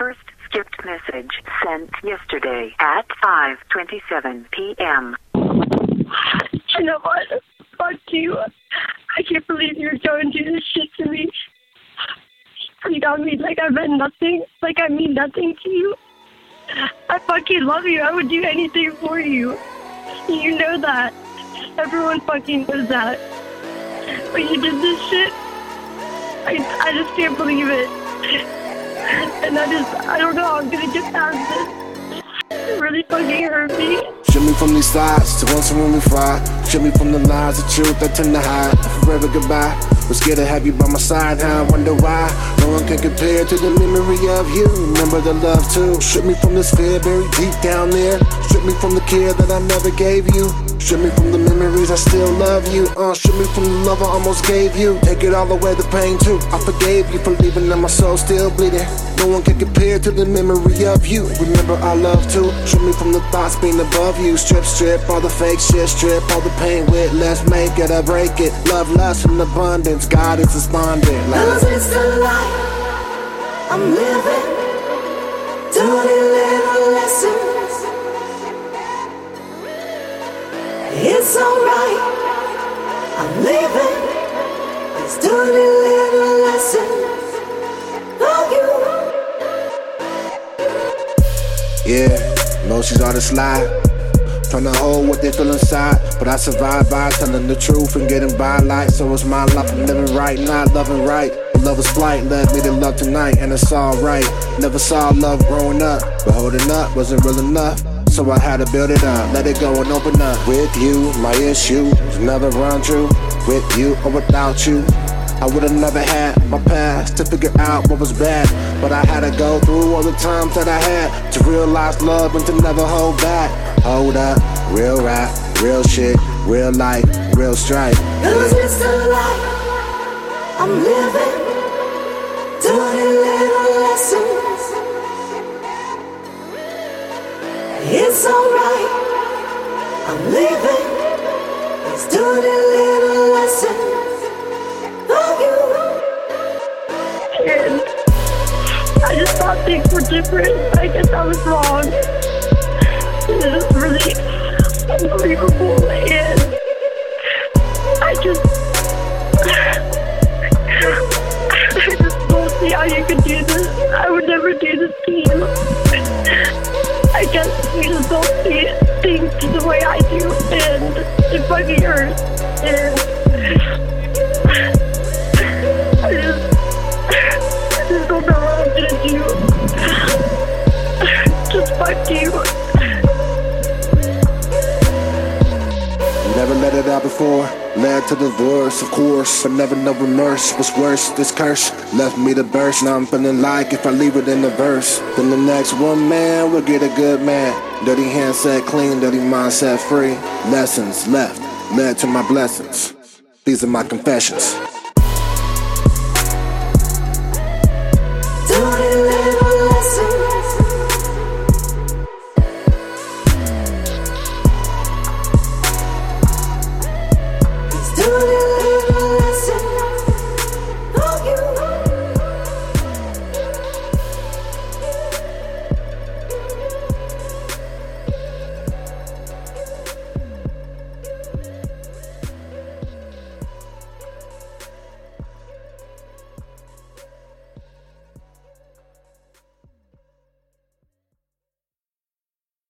first skipped message sent yesterday at 5:27 p.m. You know what? Fuck you. I can't believe you're going to do this shit to me. You got me like I meant nothing. Like I mean nothing to you. I fucking love you. I would do anything for you. You know that. Everyone fucking knows that. But you did this shit. I, I just can't believe it. And I just, I don't know I'm gonna get past this. It really fucking hurt me. Shoot me from these sides to once when we fry. Shoot me from the lies, the truth I tend to hide. Forever goodbye. Was scared to have you by my side, how I wonder why. No one can compare to the memory of you. Remember the love too. Strip me from this fear buried deep down there. Strip me from the care that I never gave you. Strip me from the memories I still love you. Uh, strip me from the love I almost gave you. Take it all away, the pain too. I forgave you for leaving and my soul still bleeding. No one can compare to the memory of you. Remember our love too. Strip me from the thoughts being above you. Strip, strip, all the fake shit. Strip all the pain with. Let's make it or break it. Love, lust, and abundance. God is responding. Like, Cause it's the life I'm living. Dirty little I'm living. Little lessons. For you. Yeah, she's on the slide. Trying to hold what they feel inside. But I survive by telling the truth and getting by light. So it's my life, I'm living right, not loving right. Love is flight, led me to love tonight, and it's alright. Never saw love growing up, but holding up wasn't real enough. So I had to build it up, let it go and open up. With you, my issue never run true. With you or without you, I would've never had my past to figure out what was bad. But I had to go through all the times that I had to realize love and to never hold back. Hold up, real rap, real shit, real life, real strife. Cause it's the life I'm living. Dirty little lessons. It's alright. I'm living. These dirty little were different. I guess I was wrong. This is really unbelievable. And I just. I just don't see how you could do this. I would never do this to you. I guess you just don't see things the way I do. And it fucking hurts. And. Let it out before. Led to divorce, of course, but never no remorse. What's worse, this curse left me to burst. Now I'm feeling like if I leave it in the verse, then the next one man will get a good man. Dirty hand set clean, dirty mind set free. Lessons left led to my blessings. These are my confessions.